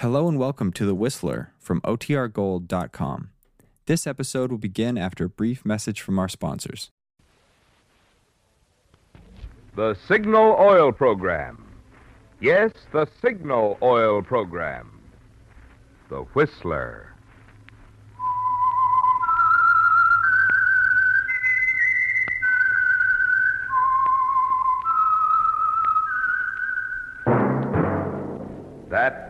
Hello and welcome to The Whistler from OTRGold.com. This episode will begin after a brief message from our sponsors. The Signal Oil Program. Yes, the Signal Oil Program. The Whistler.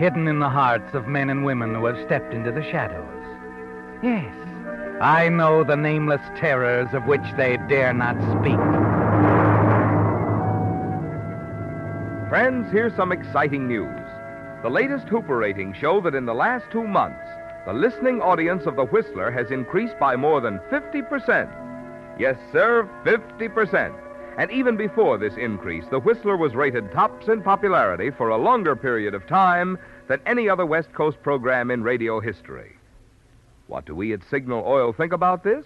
hidden in the hearts of men and women who have stepped into the shadows. Yes, I know the nameless terrors of which they dare not speak. Friends, here's some exciting news. The latest Hooper ratings show that in the last two months, the listening audience of The Whistler has increased by more than 50%. Yes, sir, 50%. And even before this increase, The Whistler was rated tops in popularity for a longer period of time than any other West Coast program in radio history. What do we at Signal Oil think about this?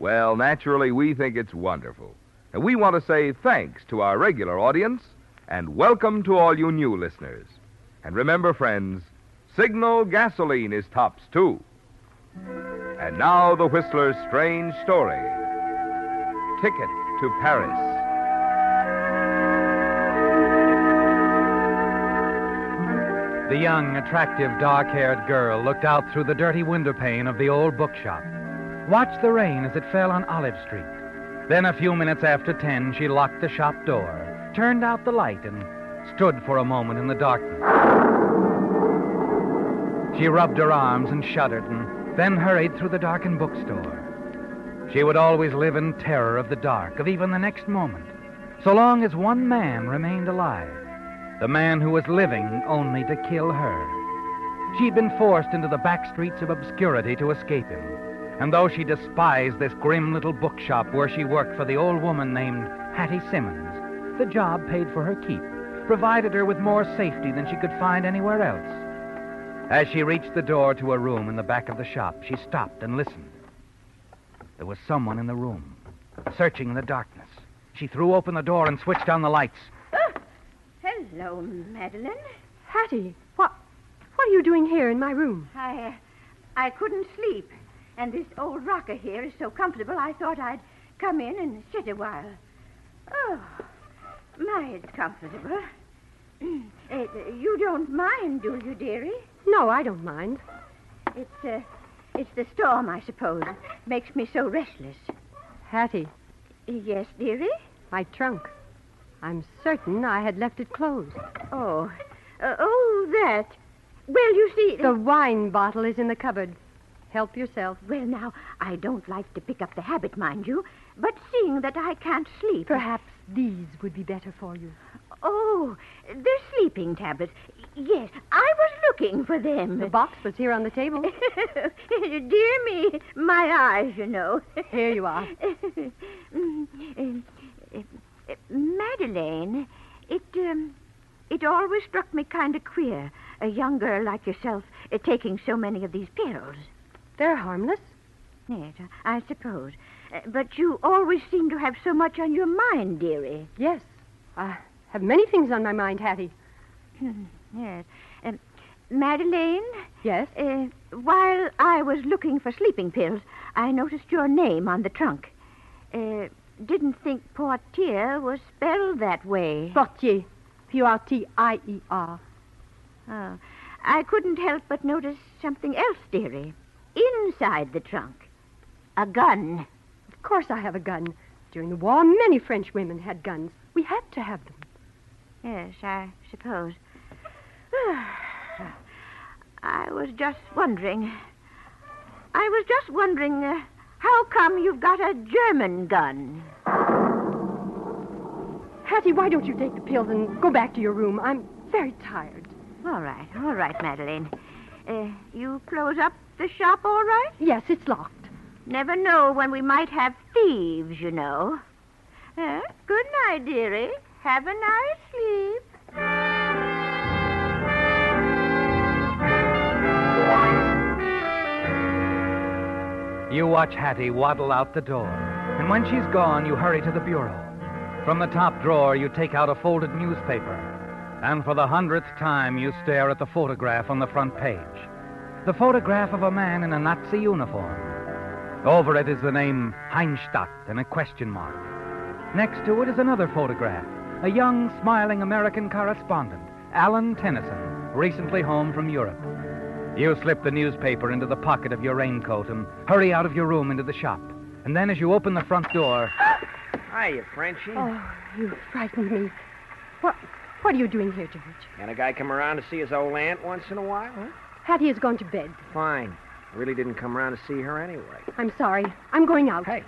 Well, naturally, we think it's wonderful. And we want to say thanks to our regular audience and welcome to all you new listeners. And remember, friends, Signal gasoline is tops, too. And now, the Whistler's strange story Ticket to Paris. The young, attractive, dark haired girl looked out through the dirty window pane of the old bookshop, watched the rain as it fell on Olive Street. Then, a few minutes after ten, she locked the shop door, turned out the light, and stood for a moment in the darkness. She rubbed her arms and shuddered, and then hurried through the darkened bookstore. She would always live in terror of the dark, of even the next moment, so long as one man remained alive the man who was living only to kill her. She'd been forced into the back streets of obscurity to escape him. And though she despised this grim little bookshop where she worked for the old woman named Hattie Simmons, the job paid for her keep, provided her with more safety than she could find anywhere else. As she reached the door to a room in the back of the shop, she stopped and listened. There was someone in the room, searching in the darkness. She threw open the door and switched on the lights. Hello, Madeline. Hattie, what, what are you doing here in my room? I, uh, I couldn't sleep, and this old rocker here is so comfortable. I thought I'd come in and sit a while. Oh, my, it's comfortable. Uh, you don't mind, do you, dearie? No, I don't mind. It's, uh, it's the storm, I suppose. Makes me so restless. Hattie, Yes, dearie. my trunk. I'm certain I had left it closed. Oh, uh, oh, that. Well, you see, The wine bottle is in the cupboard. Help yourself. well, now I don't like to pick up the habit, mind you, but seeing that I can't sleep, Perhaps these would be better for you. Oh, they're sleeping tablets. Yes, I was looking for them. The box was here on the table. Dear me, my eyes, you know. Here you are. Madeleine, it um, it always struck me kind of queer, a young girl like yourself uh, taking so many of these pills. They're harmless. Yes, I suppose. Uh, but you always seem to have so much on your mind, dearie. Yes. I have many things on my mind, Hattie. Yes. Um, Madeleine, Yes? uh, while I was looking for sleeping pills, I noticed your name on the trunk. Uh, didn't think Portier was spelled that way. Portier. P-U-R-T-I-E-R. Oh, I couldn't help but notice something else, dearie. Inside the trunk. A gun. Of course I have a gun. During the war, many French women had guns. We had to have them. Yes, I suppose. I was just wondering. I was just wondering uh, how come you've got a German gun? Hattie, why don't you take the pills and go back to your room? I'm very tired. All right, all right, Madeline. Uh, you close up the shop all right? Yes, it's locked. Never know when we might have thieves, you know. Uh, good night, dearie. Have a nice sleep. You watch Hattie waddle out the door, and when she's gone, you hurry to the bureau. From the top drawer, you take out a folded newspaper, and for the hundredth time, you stare at the photograph on the front page. The photograph of a man in a Nazi uniform. Over it is the name Heinstadt and a question mark. Next to it is another photograph a young, smiling American correspondent, Alan Tennyson, recently home from Europe. You slip the newspaper into the pocket of your raincoat and hurry out of your room into the shop. And then, as you open the front door, Hiya, Frenchie. Oh, you frightened me. What, what are you doing here, George? Can a guy come around to see his old aunt once in a while? Huh? Hattie has gone to bed. Fine. I really didn't come around to see her anyway. I'm sorry. I'm going out. Hey.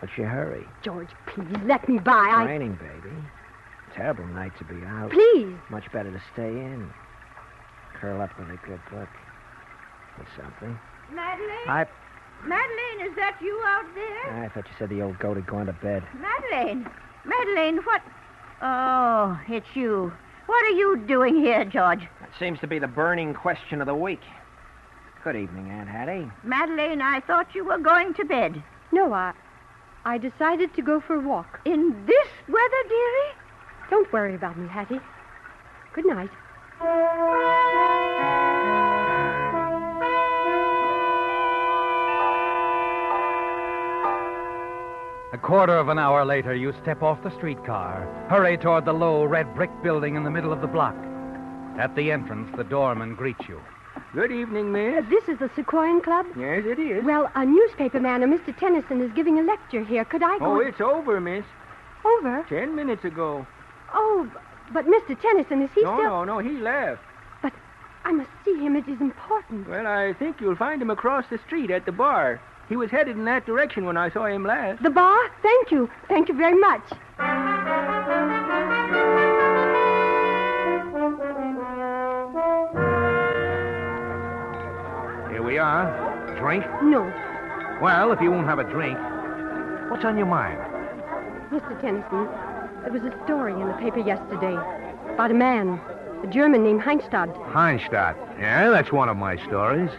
What's your hurry? George, please let me by. I. Raining, baby. Terrible night to be out. Please. Much better to stay in. Curl up with a good book. Or something. Madeline? I Madeline, is that you out there? I thought you said the old goat had gone to bed. Madeline? Madeline, what? Oh, it's you. What are you doing here, George? That seems to be the burning question of the week. Good evening, Aunt Hattie. Madeline, I thought you were going to bed. No, I. I decided to go for a walk. In this weather, dearie? Don't worry about me, Hattie. Good night. A quarter of an hour later, you step off the streetcar, hurry toward the low red brick building in the middle of the block. At the entrance, the doorman greets you. Good evening, Uh, miss. this is the Sequoian Club? Yes, it is. Well, a newspaper man, a Mr. Tennyson, is giving a lecture here. Could I go Oh, it's over, miss. over? Ten minutes ago. Oh, but Mr. Tennyson, is he still? no, still? no, no, he left. But I must see him. It is important. Well, I think you'll find him across the street at the bar. He was headed in that direction when I saw him last. The bar? Thank you. Thank you very much. Here we are. Drink? No, Well, if you won't have a drink, what's on your mind? Mr. Tennyson, there was a story in the paper yesterday about a man, a German named Heinstadt. Heinstadt. Yeah, that's one of my stories.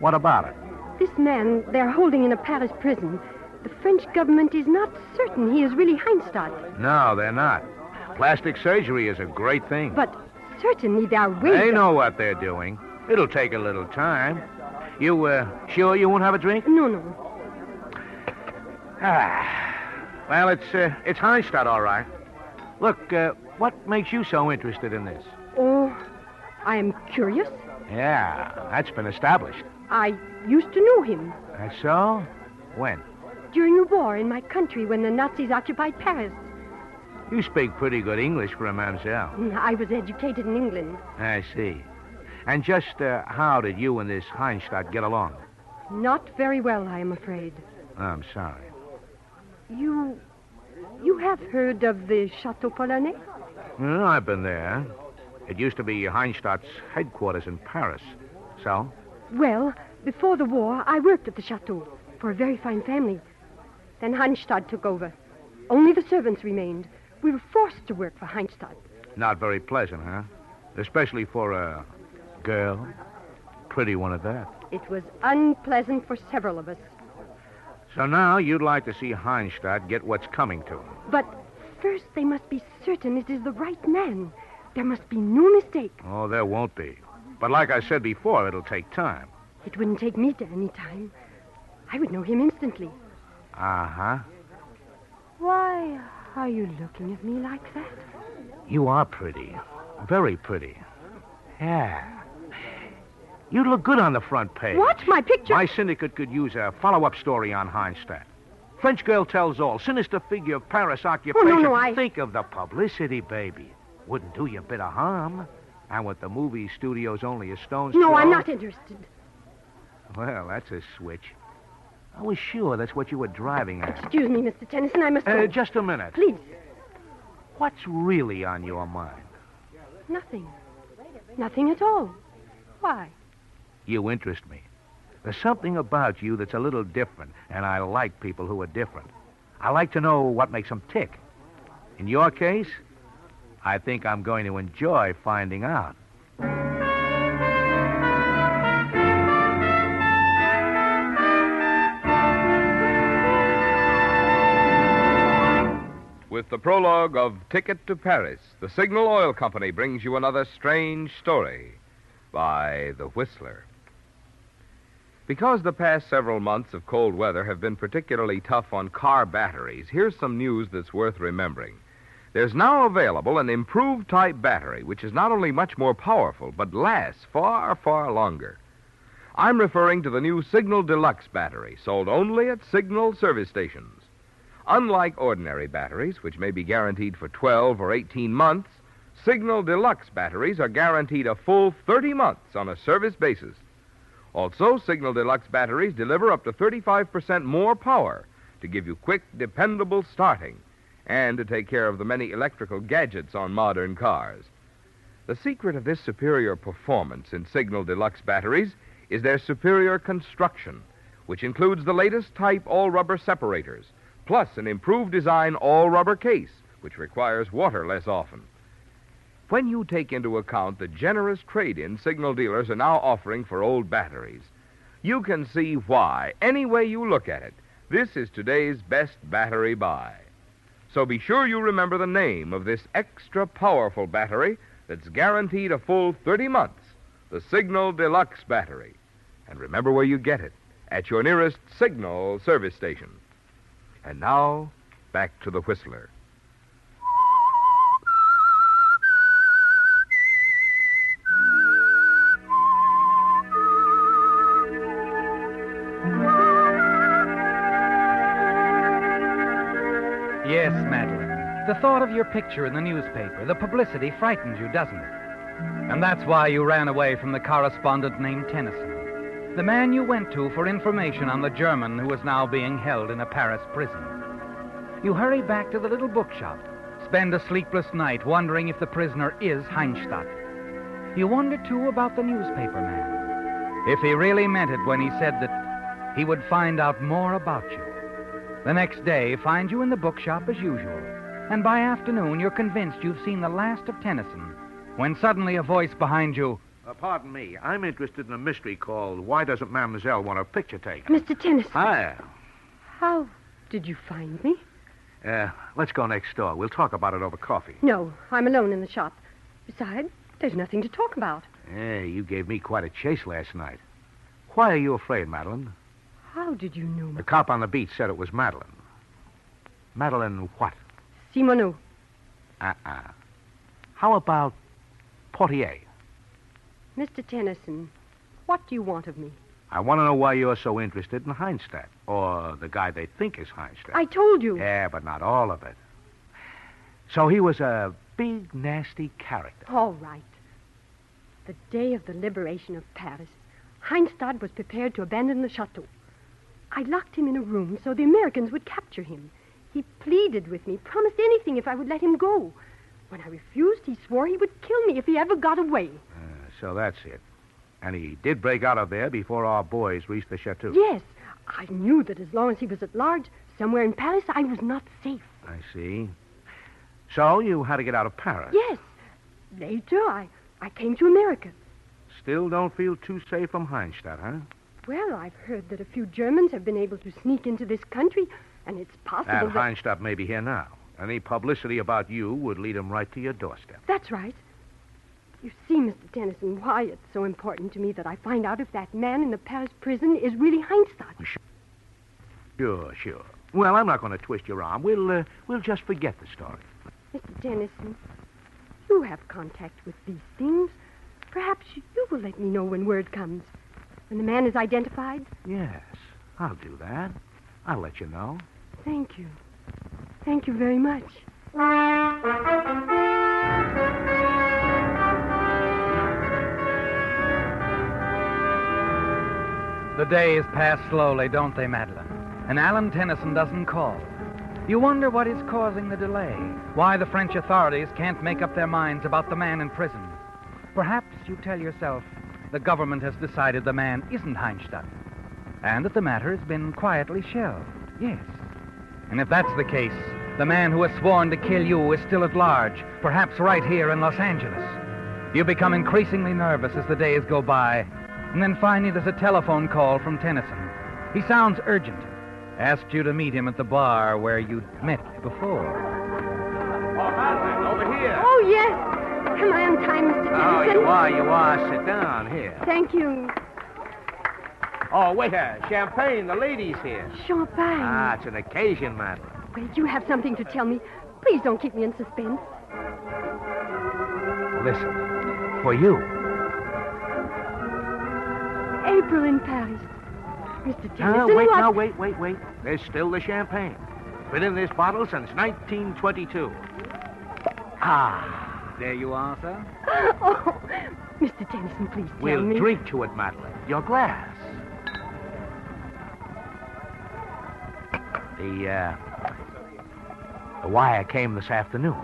What about it? This man they're holding in a Paris prison. The French government is not certain he is really Heinstadt, No, they're not. Plastic surgery is a great thing. but certainly are ways. They know what they're doing. It'll take a little time. You, uh, sure you won't have a drink? No, no. Ah. Well, it's, uh, it's Heinstadt, all right. Look, uh, what makes you so interested in this? Oh, I am curious. Yeah, that's been established. I used to know him That's so? When? during the war in my country when the Nazis occupied Paris. You speak pretty good English for a mamselle. I was educated in England. I see. And just uh, how did you and this Heinstadt get along? Not very well, I am afraid. I'm sorry. You. You have heard of the Chateau Polonais? I've been there. It used to be Heinstadt's headquarters in Paris. So? Well, before the war, I worked at the chateau for a very fine family. Then Heinstadt took over. Only the servants remained. We were forced to work for Heinstadt. Not very pleasant, huh? Especially for a girl. Pretty one at that. It was unpleasant for several of us. So now you'd like to see Heinstadt get what's coming to him. But first, they must be certain it is the right man. There must be no mistake. Oh, there won't be. But like I said before, it'll take time. It wouldn't take me to any time. I would know him instantly. Uh huh. Why are you looking at me like that? You are pretty. Very pretty. Yeah. You'd look good on the front page. What? My picture? My syndicate could use a follow up story on Heinstadt. French girl tells all. Sinister figure of Paris occupation. Oh, no, no, I- Think of the publicity, baby. Wouldn't do you a bit of harm. And with the movie studios only a stone's No, throw. I'm not interested. Well, that's a switch. I was sure that's what you were driving at. Excuse me, Mr. Tennyson. I must. Uh, just a minute. Please. What's really on your mind? Nothing. Nothing at all. Why? You interest me. There's something about you that's a little different, and I like people who are different. I like to know what makes them tick. In your case, I think I'm going to enjoy finding out. With the prologue of Ticket to Paris, the Signal Oil Company brings you another strange story by The Whistler. Because the past several months of cold weather have been particularly tough on car batteries, here's some news that's worth remembering. There's now available an improved type battery, which is not only much more powerful, but lasts far, far longer. I'm referring to the new Signal Deluxe battery, sold only at Signal service stations. Unlike ordinary batteries, which may be guaranteed for 12 or 18 months, Signal Deluxe batteries are guaranteed a full 30 months on a service basis. Also, Signal Deluxe batteries deliver up to 35% more power to give you quick, dependable starting and to take care of the many electrical gadgets on modern cars. The secret of this superior performance in Signal Deluxe batteries is their superior construction, which includes the latest type all rubber separators, plus an improved design all rubber case, which requires water less often. When you take into account the generous trade in signal dealers are now offering for old batteries, you can see why, any way you look at it, this is today's best battery buy. So be sure you remember the name of this extra powerful battery that's guaranteed a full 30 months the Signal Deluxe battery. And remember where you get it at your nearest Signal service station. And now, back to the Whistler. Yes, Madeline. The thought of your picture in the newspaper, the publicity frightens you, doesn't it? And that's why you ran away from the correspondent named Tennyson, the man you went to for information on the German who is now being held in a Paris prison. You hurry back to the little bookshop, spend a sleepless night wondering if the prisoner is Heinstadt. You wonder, too, about the newspaper man. If he really meant it when he said that he would find out more about you. The next day finds you in the bookshop as usual, and by afternoon you're convinced you've seen the last of Tennyson, when suddenly a voice behind you. Uh, pardon me. I'm interested in a mystery called Why Doesn't Mademoiselle Want a Picture Taken? Mr. Tennyson. Hiya. How did you find me? Uh, let's go next door. We'll talk about it over coffee. No, I'm alone in the shop. Besides, there's nothing to talk about. Hey, you gave me quite a chase last night. Why are you afraid, Madeline? How did you know The cop on the beat said it was Madeline. Madeline what? Simoneau. Uh-uh. How about Portier? Mr. Tennyson, what do you want of me? I want to know why you're so interested in Heinstadt, or the guy they think is Heinstadt. I told you. Yeah, but not all of it. So he was a big, nasty character. All right. The day of the liberation of Paris, Heinstadt was prepared to abandon the chateau. I locked him in a room so the Americans would capture him. He pleaded with me, promised anything if I would let him go. When I refused, he swore he would kill me if he ever got away. Uh, so that's it. And he did break out of there before our boys reached the chateau. Yes, I knew that as long as he was at large, somewhere in Paris, I was not safe. I see. So you had to get out of Paris. Yes. Later, I, I came to America. Still don't feel too safe from Heinstadt, huh? Well, I've heard that a few Germans have been able to sneak into this country, and it's possible And that... Heinstadt may be here now. Any publicity about you would lead him right to your doorstep. That's right. You see, Mr. Tennyson, why it's so important to me that I find out if that man in the Paris prison is really Heinstadt. Sure, sure. Well, I'm not going to twist your arm. We'll, uh, we'll just forget the story. Mr. Tennyson, you have contact with these things. Perhaps you will let me know when word comes. When the man is identified? Yes, I'll do that. I'll let you know. Thank you. Thank you very much. The days pass slowly, don't they, Madeline? And Alan Tennyson doesn't call. You wonder what is causing the delay, why the French authorities can't make up their minds about the man in prison. Perhaps you tell yourself the government has decided the man isn't Heinstadt, and that the matter has been quietly shelved. Yes. And if that's the case, the man who has sworn to kill you is still at large, perhaps right here in Los Angeles. You become increasingly nervous as the days go by, and then finally there's a telephone call from Tennyson. He sounds urgent. Asked you to meet him at the bar where you'd met before. Oh, Madeline, over here. Oh, yes. Am I on time, Mr. Oh, Tennyson? you are, you are. Sit down here. Thank you. Oh, waiter, champagne. The ladies here. Champagne. Ah, it's an occasion, Madeline. Wait, you have something to tell me. Please don't keep me in suspense. Listen, for you. April in Paris. Mr. Tennyson, Ah, wait, what? now, wait, wait, wait. There's still the champagne. Been in this bottle since 1922. Ah, there you are, sir. Oh, Mr. Tennyson, please tell We'll me. drink to it, Madeline. Your glass. The, uh, the wire came this afternoon.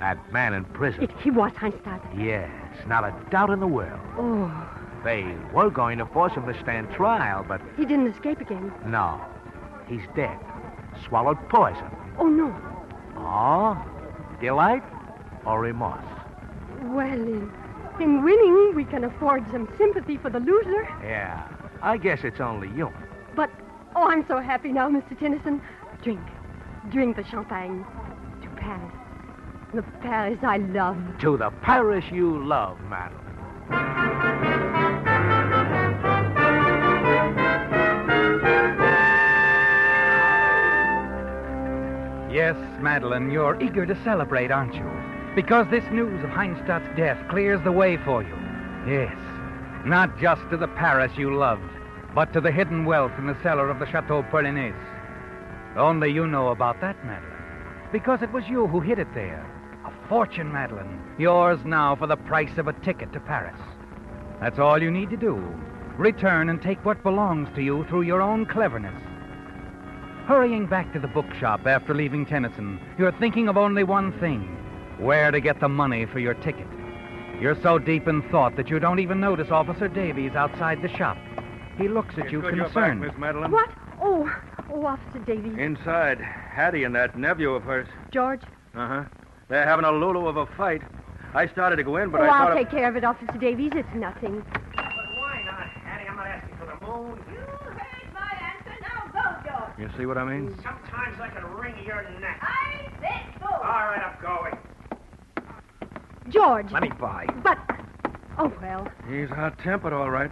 That man in prison. It, he was Heinstadt. Yes, not a doubt in the world. Oh, They were going to force him to stand trial, but he didn't escape again. no. He's dead. Swallowed poison. Oh, no. Oh, delight or remorse? Well, in, in winning, we can afford some sympathy for the loser. Yeah, I guess it's only you. But, oh, I'm so happy now, Mr. Tennyson. Drink. Drink the champagne. To Paris. The Paris I love. To the Paris you love, Madeline. Yes, Madeline, you're eager to celebrate, aren't you? Because this news of Heinstadt's death clears the way for you. Yes. Not just to the Paris you loved, but to the hidden wealth in the cellar of the Chateau Polonais. Only you know about that, Madeline. Because it was you who hid it there. A fortune, Madeline. Yours now for the price of a ticket to Paris. That's all you need to do. Return and take what belongs to you through your own cleverness. Hurrying back to the bookshop after leaving Tennyson, you're thinking of only one thing where to get the money for your ticket. You're so deep in thought that you don't even notice Officer Davies outside the shop. He looks at you concerned. Miss Madeline. What? Oh, oh, Officer Davies. Inside, Hattie and that nephew of hers. George? Uh huh. They're having a lulu of a fight. I started to go in, but oh, I I'll thought. take care of it, Officer Davies. It's nothing. But why not, Hattie? I'm not asking for the moon. You heard my answer. Now go, George. You see what I mean? Sometimes I can wring your neck. I said go. All right, I'm going. George. Let me by. But. Oh, well. He's hot tempered, all right.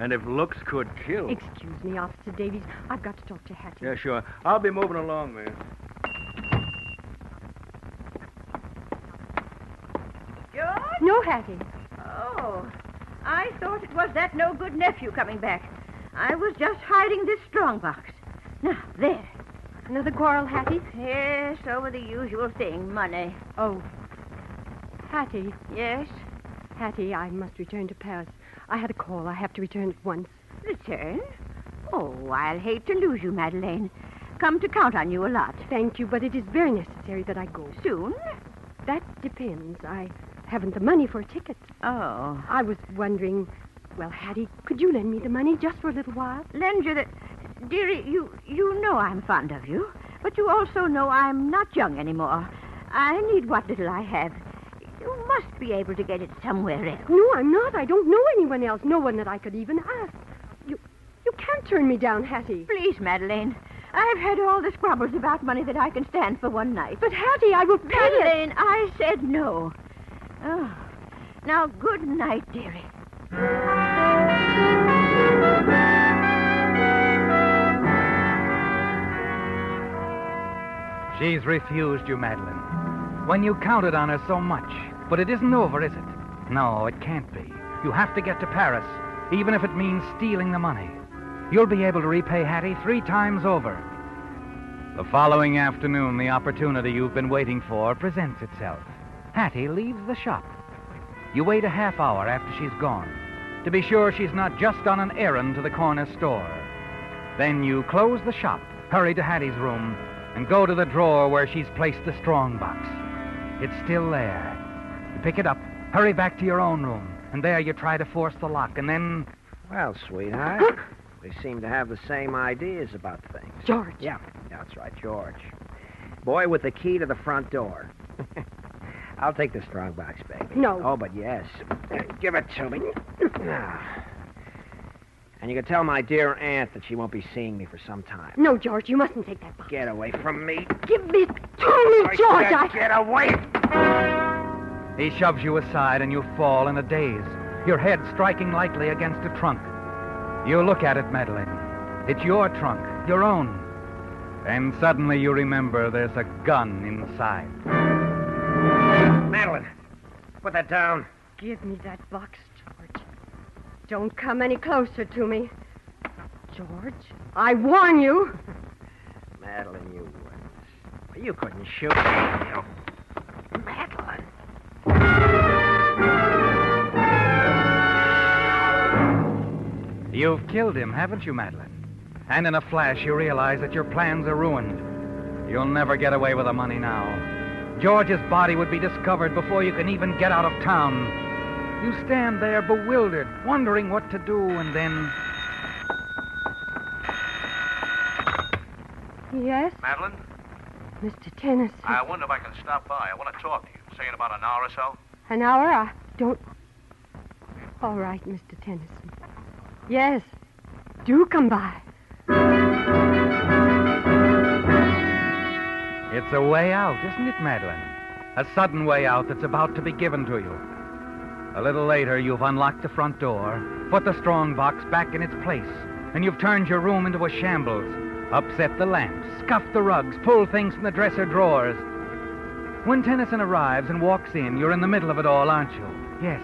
And if looks could kill. Excuse me, Officer Davies. I've got to talk to Hattie. Yeah, sure. I'll be moving along, man. George? No, Hattie. Oh, I thought it was that no good nephew coming back. I was just hiding this strong box. Now, there. Another quarrel, Hattie? Yes, over the usual thing, money. Oh. Hattie. Yes? Hattie, I must return to Paris. I had a call. I have to return at once. Return? Oh, I'll hate to lose you, Madeleine. Come to count on you a lot. Thank you, but it is very necessary that I go. Soon? That depends. I haven't the money for a ticket. Oh. I was wondering. Well, Hattie, could you lend me the money just for a little while? Lend you the. Dearie, you, you know I'm fond of you, but you also know I'm not young anymore. I need what little I have. You must be able to get it somewhere else. No, I'm not. I don't know anyone else. No one that I could even ask. You, you can't turn me down, Hattie. Please, Madeleine. I've had all the squabbles about money that I can stand for one night. But Hattie, I will pay it. Madeleine, I said no. Oh. Now, good night, dearie. She's refused you, Madeline. When you counted on her so much. But it isn't over, is it? No, it can't be. You have to get to Paris, even if it means stealing the money. You'll be able to repay Hattie three times over. The following afternoon, the opportunity you've been waiting for presents itself. Hattie leaves the shop. You wait a half hour after she's gone to be sure she's not just on an errand to the corner store. Then you close the shop, hurry to Hattie's room, and go to the drawer where she's placed the strong box. It's still there. You pick it up Hurry back to your own room, and there you try to force the lock, and then. Well, sweetheart, we seem to have the same ideas about things. George. Yeah, that's right, George. Boy with the key to the front door. I'll take the strong box, baby. No. Oh, but yes. Give it to me. Ah. And you can tell my dear aunt that she won't be seeing me for some time. No, George, you mustn't take that box. Get away from me. Give it to me, George. said I... Get away! He shoves you aside, and you fall in a daze, your head striking lightly against a trunk. You look at it, Madeline. It's your trunk, your own. And suddenly you remember there's a gun inside. Madeline, put that down. Give me that box, George. Don't come any closer to me. George, I warn you. Madeline, you. You couldn't shoot me. You've killed him, haven't you, Madeline? And in a flash, you realize that your plans are ruined. You'll never get away with the money now. George's body would be discovered before you can even get out of town. You stand there bewildered, wondering what to do, and then. Yes, Madeline, Mr. Tennyson. I wonder if I can stop by. I want to talk to you. Say in about an hour or so. An hour? I don't. All right, Mr. Tennyson. Yes, do come by. It's a way out, isn't it, Madeline? A sudden way out that's about to be given to you. A little later, you've unlocked the front door, put the strong box back in its place, and you've turned your room into a shambles. Upset the lamps, scuffed the rugs, pulled things from the dresser drawers. When Tennyson arrives and walks in, you're in the middle of it all, aren't you? Yes.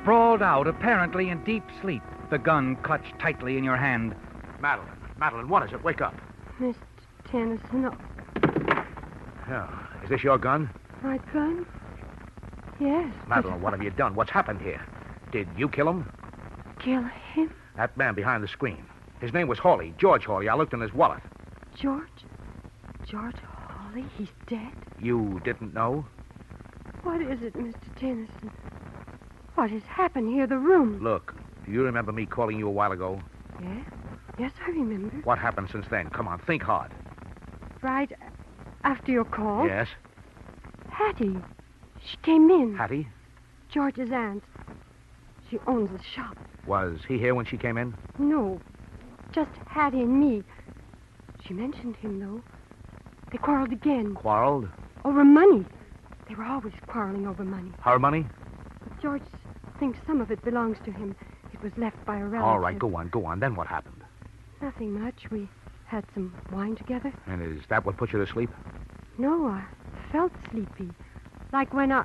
Sprawled out, apparently in deep sleep, the gun clutched tightly in your hand. Madeline, Madeline, what is it? Wake up. Mr. Tennyson, oh, Yeah. Is this your gun? my gun? Yes. but Madeline, what have you done? What's happened here? Did you kill him? Kill him? That man behind the screen. His name was Hawley, George Hawley. I looked in his wallet. George? George Hawley? He's dead? You didn't know? What is it, Mr. Tennyson? What has happened here? The room. Look, do you remember me calling you a while ago? Yes? Yes, I remember. What happened since then? Come on, think hard. Right after your call. Yes? Hattie. She came in. Hattie? George's aunt. She owns the shop. Was he here when she came in? No, just Hattie and me. She mentioned him, though. They quarreled again Quarreled? over money. They were always quarreling over money. Her money? But George thinks some of it belongs to him. It was left by a relative. All right, go on, go on. Then what happened? Nothing much. We had some wine together. And is that what put you to sleep? No, I felt sleepy. Like when I.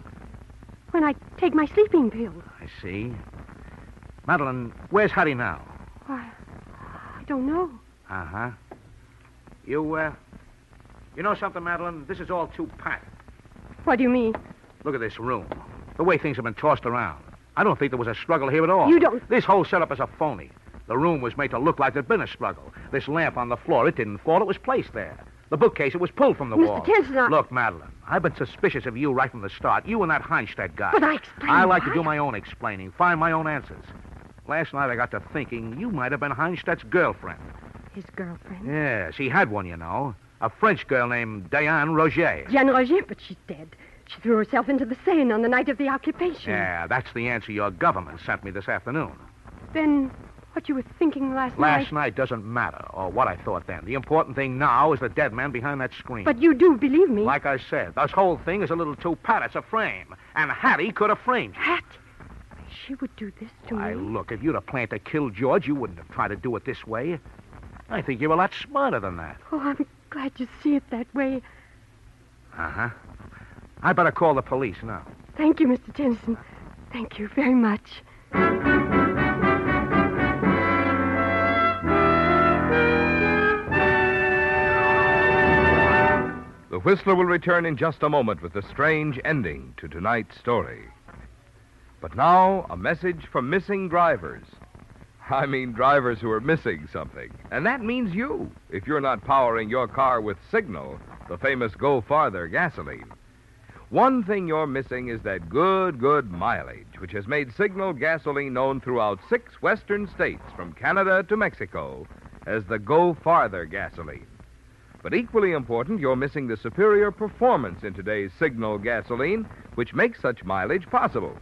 when I take my sleeping pills. I see. Madeline, where's Hattie now? Why, I don't know. Uh huh. You, uh. You know something, Madeline? This is all too pat. What do you mean? Look at this room. The way things have been tossed around. I don't think there was a struggle here at all. You don't- This whole setup is a phony. The room was made to look like there'd been a struggle. This lamp on the floor, it didn't fall, it was placed there. The bookcase, it was pulled from the Mr. wall. Tennyson, I- Look, Madeline, I've been suspicious of you right from the start. You and that Heinstadt guy. But I explained I like to do my own explaining, find my own answers. Last night I got to thinking you might have been Heinstadt's girlfriend. His girlfriend. Yes, he had one, you know. A French girl named Diane Roger. Jeanne Roger, but she's dead. She threw herself into the Seine on the night of the occupation. Yeah, that's the answer your government sent me this afternoon. Then what you were thinking last, Last night. Last night doesn't matter, or what I thought then. The important thing now is the dead man behind that screen. But you do believe me. Like I said, this whole thing is a little too pat. It's a frame. And Hattie could have framed you. Hat. She would do this to Why, me. look, if you'd have planned to kill George, you wouldn't have tried to do it this way. I think you're a lot smarter than that. Oh, I'm glad you see it that way. Uh huh. I better call the police now. Thank you, Mr. Tennyson. Thank you very much. The Whistler will return in just a moment with the strange ending to tonight's story. But now, a message from missing drivers. I mean, drivers who are missing something. And that means you, if you're not powering your car with Signal, the famous Go Farther gasoline. One thing you're missing is that good, good mileage, which has made Signal gasoline known throughout six western states, from Canada to Mexico, as the Go Farther gasoline. But equally important, you're missing the superior performance in today's Signal gasoline, which makes such mileage possible.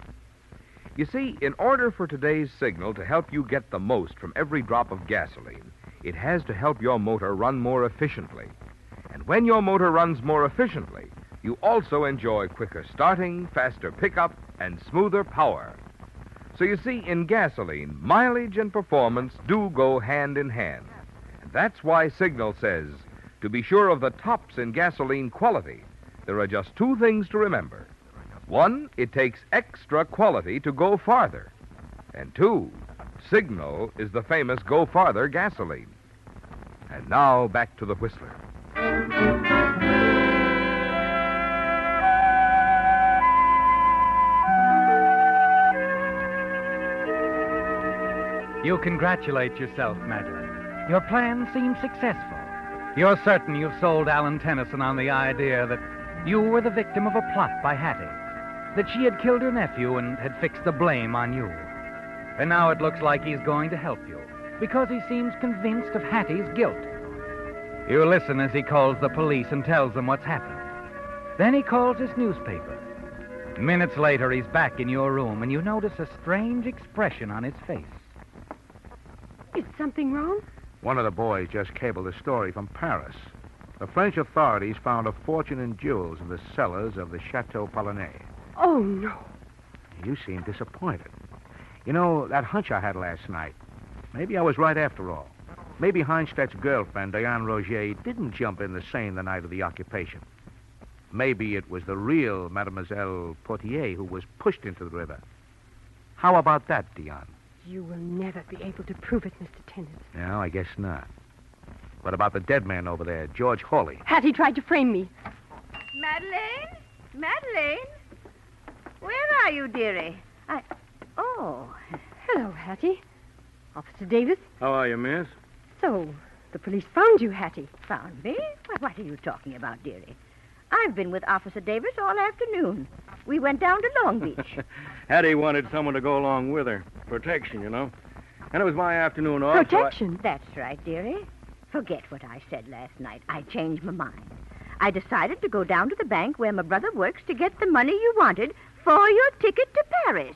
You see, in order for today's Signal to help you get the most from every drop of gasoline, it has to help your motor run more efficiently. And when your motor runs more efficiently, you also enjoy quicker starting, faster pickup, and smoother power. So you see, in gasoline, mileage and performance do go hand in hand. That's why Signal says to be sure of the tops in gasoline quality, there are just two things to remember. One, it takes extra quality to go farther. And two, Signal is the famous Go Farther gasoline. And now back to the Whistler. You congratulate yourself, Madeline. Your plan seems successful. You're certain you've sold Alan Tennyson on the idea that you were the victim of a plot by Hattie, that she had killed her nephew and had fixed the blame on you. And now it looks like he's going to help you because he seems convinced of Hattie's guilt. You listen as he calls the police and tells them what's happened. Then he calls his newspaper. Minutes later, he's back in your room, and you notice a strange expression on his face. Is something wrong? One of the boys just cabled a story from Paris. The French authorities found a fortune in jewels in the cellars of the Chateau Polonais. Oh, no. You seem disappointed. You know, that hunch I had last night. Maybe I was right after all. Maybe Heinstadt's girlfriend, Diane Roger, didn't jump in the Seine the night of the occupation. Maybe it was the real Mademoiselle Portier who was pushed into the river. How about that, Diane? You will never be able to prove it, Mr. Tennyson. No, I guess not. What about the dead man over there, George Hawley? Hattie tried to frame me. Madeline? Madeline? Where are you, dearie? I. Oh, Hello, Hattie. Officer Davis. How are you, miss? So, the police found you, Hattie. found me? Why, what are you talking about, dearie? I've been with Officer Davis all afternoon. We went down to Long Beach. Hattie wanted someone to go along with her. Protection, you know. And it was my afternoon off. so I- Protection. That's right, dearie. Forget what I said last night. I changed my mind. I decided to go down to the bank where my brother works to get the money you wanted for your ticket to Paris.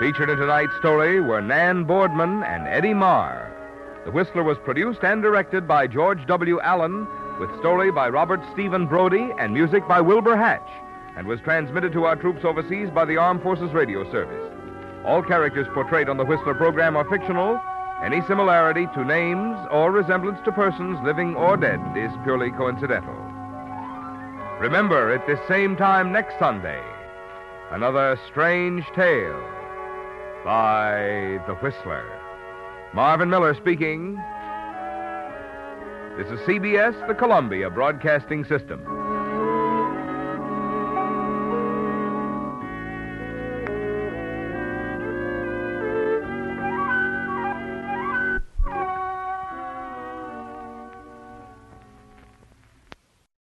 Featured in tonight's story were Nan Boardman and Eddie Marr. The Whistler was produced and directed by George W. Allen, with story by Robert Stephen Brody and music by Wilbur Hatch, and was transmitted to our troops overseas by the Armed Forces Radio Service. All characters portrayed on the Whistler program are fictional. Any similarity to names or resemblance to persons living or dead is purely coincidental. Remember, at this same time next Sunday, another strange tale by The Whistler. Marvin Miller speaking. This is CBS, the Columbia Broadcasting System.